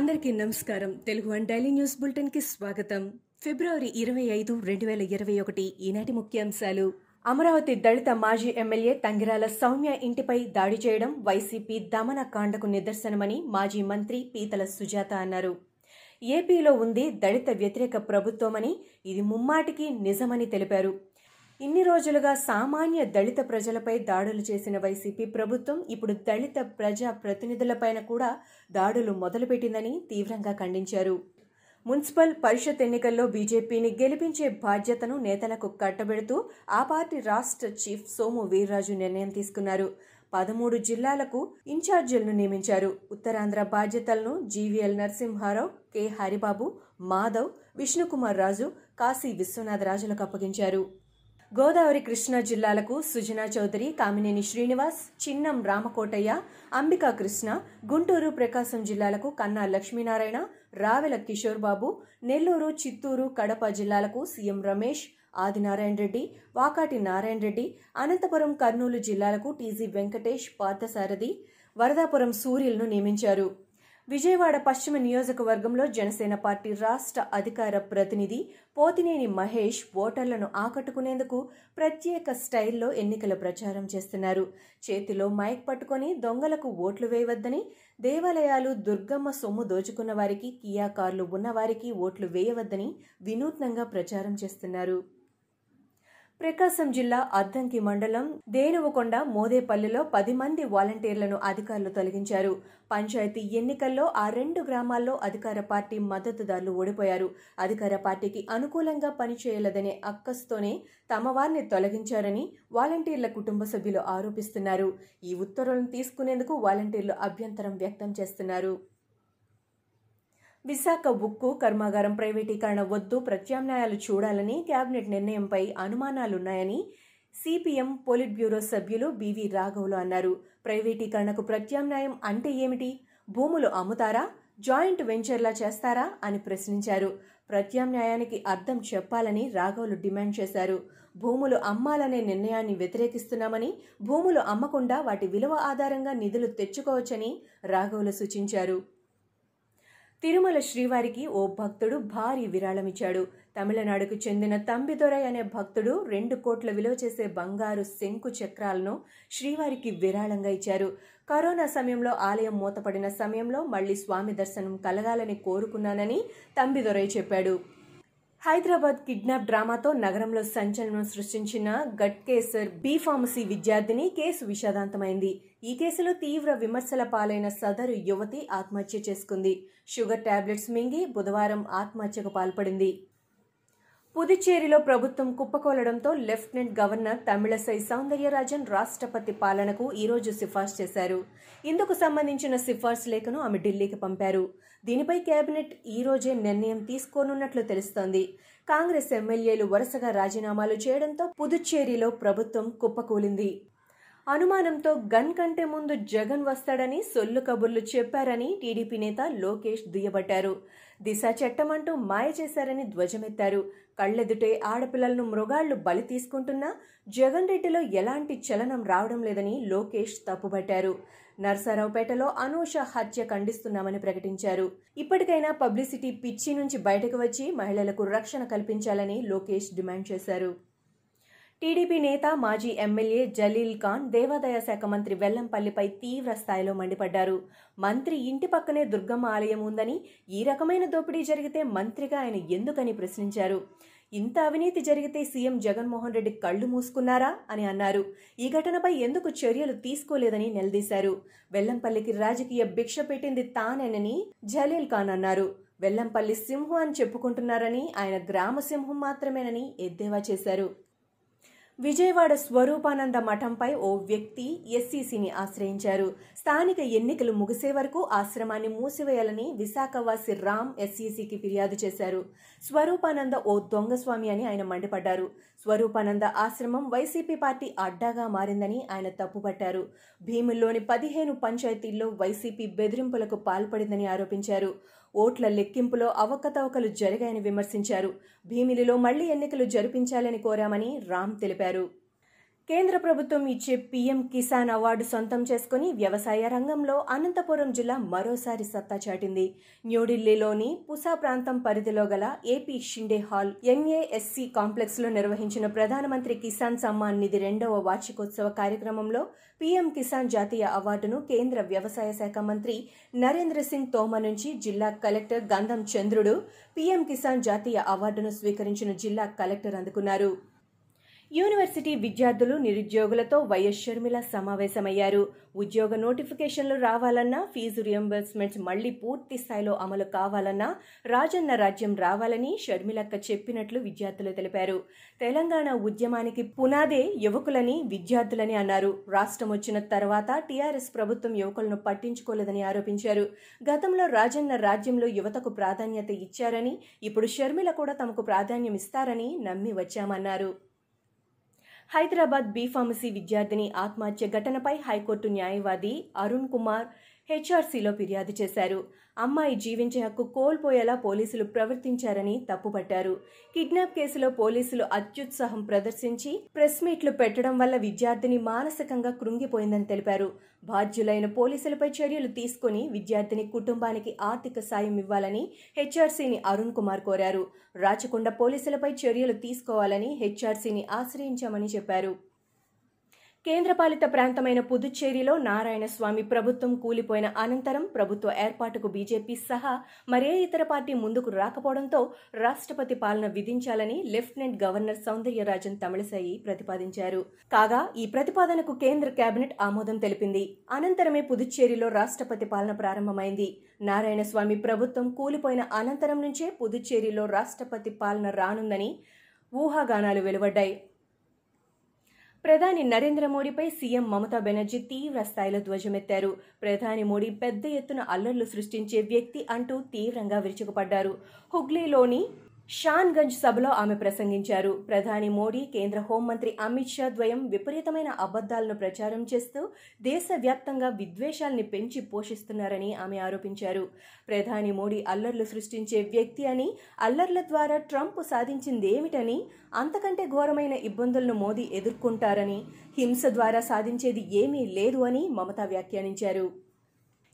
అందరికీ నమస్కారం. Telugu one daily news బులెటిన్కి స్వాగతం. ఫిబ్రవరి ఇరవై ఐదు రెండు వేల ఇరవై ఒకటి ఈనాటి ముఖ్యాంశాలు. అమరావతి దళిత మాజీ ఎమ్మెల్యే తంగిరాల సౌమ్య ఇంటిపై దాడి చేయడం వైసీపీ దమన కాండకు నిదర్శనమని మాజీ మంత్రి పీతల సుజాత అన్నారు. ఏపీలో ఉంది దళిత వ్యతిరేక ప్రభుత్వమని ఇది ముమ్మాటికి నిజమని తెలిపారు. ఇన్ని రోజులుగా సామాన్య దళిత ప్రజలపై దాడులు చేసిన వైసీపీ ప్రభుత్వం ఇప్పుడు దళిత ప్రజా ప్రతినిధులపైన కూడా దాడులు మొదలుపెట్టిందని తీవ్రంగా ఖండించారు. మున్సిపల్ పరిషత్ ఎన్నికల్లో బీజేపీని గెలిపించే బాధ్యతను నేతలకు కట్టబెడుతూ ఆ పార్టీ రాష్ట్ర చీఫ్ సోము వీర్రాజు నిర్ణయం తీసుకున్నారు. పదమూడు జిల్లాలకు ఇన్ఛార్జీలను నియమించారు. ఉత్తరాంధ్ర బాధ్యతలను జీవీఎల్ నరసింహారావు కె హరిబాబు మాధవ్ విష్ణుకుమార్ రాజు కాశీ విశ్వనాథ్ రాజులకు అప్పగించారు. గోదావరి కృష్ణా జిల్లాలకు సుజనా చౌదరి కామినేని శ్రీనివాస్ చిన్నం రామకోటయ్య అంబికా కృష్ణ గుంటూరు ప్రకాశం జిల్లాలకు కన్నా లక్ష్మీనారాయణ రావెల కిషోర్ బాబు నెల్లూరు చిత్తూరు కడప జిల్లాలకు సీఎం రమేష్ ఆదినారాయణ రెడ్డి వాకాటి నారాయణ రెడ్డి అనంతపురం కర్నూలు జిల్లాలకు టీజీ వెంకటేష్ పార్థసారథి వరదాపురం సూర్యులను నియమించారు. విజయవాడ పశ్చిమ నియోజకవర్గంలో జనసేన పార్టీ రాష్ట్ర అధికార ప్రతినిధి పోతినేని మహేష్ ఓటర్లను ఆకట్టుకునేందుకు ప్రత్యేక స్టైల్లో ఎన్నికల ప్రచారం చేస్తున్నారు. చేతిలో మైక్ పట్టుకొని దొంగలకు ఓట్లు వేయవద్దని దేవాలయాలు దుర్గమ్మ సొమ్ము దోచుకున్న వారికి కియా కార్లు ఉన్నవారికి ఓట్లు వేయవద్దని వినూత్నంగా ప్రచారం చేస్తున్నారు. ప్రకాశం జిల్లా అద్దంకి మండలం దేనువకొండ మోదేపల్లిలో పది మంది వాలంటీర్లను అధికారులు తొలగించారు. పంచాయతీ ఎన్నికల్లో ఆ రెండు గ్రామాల్లో అధికార పార్టీ మద్దతుదారులు ఓడిపోయారు. అధికార పార్టీకి అనుకూలంగా పనిచేయలేదనే అక్కస్తోనే తమ వారిని తొలగించారని వాలంటీర్ల కుటుంబ సభ్యులు ఆరోపిస్తున్నారు. ఈ ఉత్తర్వులను తీసుకునేందుకు వాలంటీర్లు అభ్యంతరం వ్యక్తం చేస్తున్నారు. విశాఖ ఉక్కు కర్మాగారం ప్రైవేటీకరణ వద్దు ప్రత్యామ్నాయాలు చూడాలని కేబినెట్ నిర్ణయంపై అనుమానాలున్నాయని సిపిఎం పోలిట్ బ్యూరో సభ్యులు బివి రాఘవులు అన్నారు. ప్రైవేటీకరణకు ప్రత్యామ్నాయం అంటే ఏమిటి? భూములు అమ్ముతారా? జాయింట్ వెంచర్లా చేస్తారా? అని ప్రశ్నించారు. ప్రత్యామ్నాయానికి అర్థం చెప్పాలని రాఘవులు డిమాండ్ చేశారు. భూములు అమ్మాలనే నిర్ణయాన్ని వ్యతిరేకిస్తున్నామని భూములు అమ్మకుండా వాటి విలువ ఆధారంగా నిధులు తెచ్చుకోవచ్చని రాఘవులు సూచించారు. తిరుమల శ్రీవారికి ఓ భక్తుడు భారీ విరాళమిచ్చాడు తమిళనాడుకు చెందిన తంబిదొరై అనే భక్తుడు రెండు కోట్ల విలువ చేసే బంగారు శంకు చక్రాలను శ్రీవారికి విరాళంగా ఇచ్చారు. కరోనా సమయంలో ఆలయం మూతపడిన సమయంలో మళ్ళీ స్వామి దర్శనం కలగాలని కోరుకున్నానని తంబిదొరై చెప్పాడు. హైదరాబాద్ కిడ్నాప్ డ్రామాతో నగరంలో సంచలనం సృష్టించిన గట్కేసర్ బీ ఫార్మసీ విద్యార్థిని కేసు విషాదాంతమైంది. ఈ కేసులో తీవ్ర విమర్శల పాలైన సదరు యువతి ఆత్మహత్య చేసుకుంది. షుగర్ టాబ్లెట్స్ మింగి బుధవారం ఆత్మహత్యకు పాల్పడింది. పుదుచ్చేరిలో ప్రభుత్వం కుప్పకూలడంతో లెఫ్టినెంట్ గవర్నర్ తమిళసై సౌందర్యరాజన్ రాష్ట్రపతి పాలనకు ఈరోజు సిఫార్సు చేశారు. ఇందుకు సంబంధించిన సిఫార్సు లేఖను ఆమె ఢిల్లీకి పంపారు. దీనిపై కేబినెట్ ఈ రోజే నిర్ణయం తీసుకోనున్నట్లు తెలుస్తోంది. కాంగ్రెస్ ఎమ్మెల్యేలు వరుసగా రాజీనామాలు చేయడంతో పుదుచ్చేరిలో ప్రభుత్వం కుప్పకూలింది. అనుమానంతో గన్ కంటే ముందు జగన్ వస్తాడని సొల్లు కబుర్లు చెప్పారని టీడీపీ నేత లోకేష్ దుయ్యబట్టారు. దిశ చట్టమంటూ మాయ చేశారని ధ్వజమెత్తారు. కళ్ళెదుటే ఆడపిల్లలను మృగాళ్ళు బలి తీసుకుంటున్నా జగన్ రెడ్డిలో ఎలాంటి చలనం రావడం లేదని లోకేష్ తప్పుబట్టారు. నర్సారావుపేటలో అనూష హత్య ఖండిస్తున్నామని ప్రకటించారు. ఇప్పటికైనా పబ్లిసిటీ పిచ్చి నుంచి బయటకు వచ్చి మహిళలకు రక్షణ కల్పించాలని లోకేష్ డిమాండ్ చేశారు. టీడీపీ నేత మాజీ ఎమ్మెల్యే జలీల్ ఖాన్ దేవాదాయ శాఖ మంత్రి వెల్లంపల్లిపై తీవ్ర స్థాయిలో మండిపడ్డారు. మంత్రి ఇంటి పక్కనే దుర్గమ్మ ఆలయం ఉందని ఈ రకమైన దోపిడీ జరిగితే మంత్రిగా ఆయన ఎందుకని ప్రశ్నించారు? ఇంత అవినీతి జరిగితే సీఎం జగన్మోహన్ రెడ్డి కళ్ళు మూసుకున్నారా అని అన్నారు. ఈ ఘటనపై ఎందుకు చర్యలు తీసుకోలేదని నిలదీశారు. వెల్లంపల్లికి రాజకీయ భిక్ష పెట్టింది తానేనని జలీల్ ఖాన్ అన్నారు. వెల్లంపల్లి సింహం అని చెప్పుకుంటున్నారని ఆయన గ్రామ సింహం మాత్రమేనని ఎద్దేవా చేశారు. విజయవాడ స్వరూపానంద మఠంపై ఓ వ్యక్తి ఎస్సీసీని ఆశ్రయించారు. స్థానిక ఎన్నికలు ముగిసే వరకు ఆశ్రమాన్ని మూసివేయాలని విశాఖవాసి రామ్ ఎస్సీసీకి ఫిర్యాదు చేశారు. స్వరూపానంద ఓ దొంగస్వామి అని ఆయన మండిపడ్డారు. స్వరూపానంద ఆశ్రమం వైసీపీ పార్టీ అడ్డాగా మారిందని ఆయన తప్పుపట్టారు. భీముల్లోని పదిహేను పంచాయతీల్లో వైసీపీ బెదిరింపులకు పాల్పడిందని ఆరోపించారు. ఓట్ల లెక్కింపులో అవకతవకలు జరిగాయని విమర్శించారు. భీమిలిలో మళ్ళీ ఎన్నికలు జరిపించాలని కోరామని రామ్ తెలిపారు. కేంద్ర ప్రభుత్వం ఇచ్చే పీఎం కిసాన్ అవార్డు సొంతం చేసుకుని వ్యవసాయ రంగంలో అనంతపురం జిల్లా మరోసారి సత్తా చాటింది. న్యూఢిల్లీలోని పుసా ప్రాంతం పరిధిలో గల ఏపీ షిండే హాల్ ఎన్ఏఎస్సి కాంప్లెక్స్లో నిర్వహించిన ప్రధానమంత్రి కిసాన్ సమ్మాన్ నిధి రెండవ వార్షికోత్సవ కార్యక్రమంలో పీఎం కిసాన్ జాతీయ అవార్డును కేంద్ర వ్యవసాయ శాఖ మంత్రి నరేంద్ర సింగ్ తోమ నుంచి జిల్లా కలెక్టర్ గంధం చంద్రుడు పీఎం కిసాన్ జాతీయ అవార్డును స్వీకరించిన జిల్లా కలెక్టర్ అందుకున్నారు. యూనివర్సిటీ విద్యార్థులు నిరుద్యోగులతో వైఎస్ షర్మిల సమావేశమయ్యారు. ఉద్యోగ నోటిఫికేషన్లు రావాలన్నా ఫీజు రియంబర్స్మెంట్స్ మళ్ళీ పూర్తి స్థాయిలో అమలు కావాలన్నా రాజన్న రాజ్యం రావాలని షర్మిలక్క చెప్పినట్లు విద్యార్థులు తెలిపారు. తెలంగాణ ఉద్యమానికి పునాదే యువకులని విద్యార్థులని అన్నారు. రాష్ట్రం వచ్చిన తర్వాత టీఆర్ఎస్ ప్రభుత్వం యువకులను పట్టించుకోలేదని ఆరోపించారు. గతంలో రాజన్న రాజ్యంలో యువతకు ప్రాధాన్యత ఇచ్చారని ఇప్పుడు షర్మిల కూడా తమకు ప్రాధాన్యం ఇస్తారని నమ్మి వచ్చామన్నారు. హైదరాబాద్ బీ ఫార్మసీ విద్యార్థిని ఆత్మహత్య ఘటనపై హైకోర్టు న్యాయవాది అరుణ్ కుమార్ హెచ్ఆర్సీలో ఫిర్యాదు చేశారు. అమ్మాయి జీవించే హక్కు కోల్పోయేలా పోలీసులు ప్రవర్తించారని తప్పుపట్టారు. కిడ్నాప్ కేసులో పోలీసులు అత్యుత్సాహం ప్రదర్శించి ప్రెస్ మీట్లు పెట్టడం వల్ల విద్యార్థిని మానసికంగా కృంగిపోయిందని తెలిపారు. బాధ్యులైన పోలీసులపై చర్యలు తీసుకుని విద్యార్థిని కుటుంబానికి ఆర్థిక సాయం ఇవ్వాలని హెచ్ఆర్సీని అరుణ్ కుమార్ కోరారు. రాచకొండ పోలీసులపై చర్యలు తీసుకోవాలని హెచ్ఆర్సీని ఆశ్రయించామని చెప్పారు. కేంద్రపాలిత ప్రాంతమైన పుదుచ్చేరిలో నారాయణస్వామి ప్రభుత్వం కూలిపోయిన అనంతరం ప్రభుత్వ ఏర్పాటుకు బీజేపీ సహా మరే ఇతర పార్టీ ముందుకు రాకపోవడంతో రాష్ట్రపతి పాలన విధించాలని లెఫ్టినెంట్ గవర్నర్ సౌందర్యరాజన్ తమిళసాయి ప్రతిపాదించారు. కాగా ఈ ప్రతిపాదనకు కేంద్ర కేబినెట్ ఆమోదం తెలిపింది. అనంతరమే పుదుచ్చేరిలో రాష్ట్రపతి పాలన ప్రారంభమైంది. నారాయణస్వామి ప్రభుత్వం కూలిపోయిన అనంతరం నుంచే పుదుచ్చేరిలో రాష్ట్రపతి పాలన రానుందని ఊహాగానాలు వెలువడ్డాయి. ప్రధాని నరేంద్ర మోడీపై సీఎం మమతా బెనర్జీ తీవ్ర స్థాయిలో ధ్వజమెత్తారు. ప్రధాని మోడీ పెద్ద ఎత్తున అల్లర్లు సృష్టించే వ్యక్తి అంటూ తీవ్రంగా విరుచుకుపడ్డారు. హుగ్లీలోని షాన్గంజ్ సభలో ఆమె ప్రసంగించారు. ప్రధాని మోడీ కేంద్ర హోంమంత్రి అమిత్ షా ద్వయం విపరీతమైన అబద్దాలను ప్రచారం చేస్తూ దేశవ్యాప్తంగా విద్వేషాల్ని పెంచి పోషిస్తున్నారని ఆమె ఆరోపించారు. ప్రధాని మోడీ అల్లర్లు సృష్టించే వ్యక్తి అని అల్లర్ల ద్వారా ట్రంప్ సాధించిందేమిటని అంతకంటే ఘోరమైన ఇబ్బందులను మోదీ ఎదుర్కొంటారని హింస ద్వారా సాధించేది ఏమీ లేదు అని మమత వ్యాఖ్యానించారు.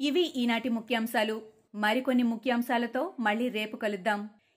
ఇవి ఈనాటి ముఖ్యాంశాలు. మరికొన్ని ముఖ్యాంశాలతో మళ్ళీ రేపు కలుద్దాం.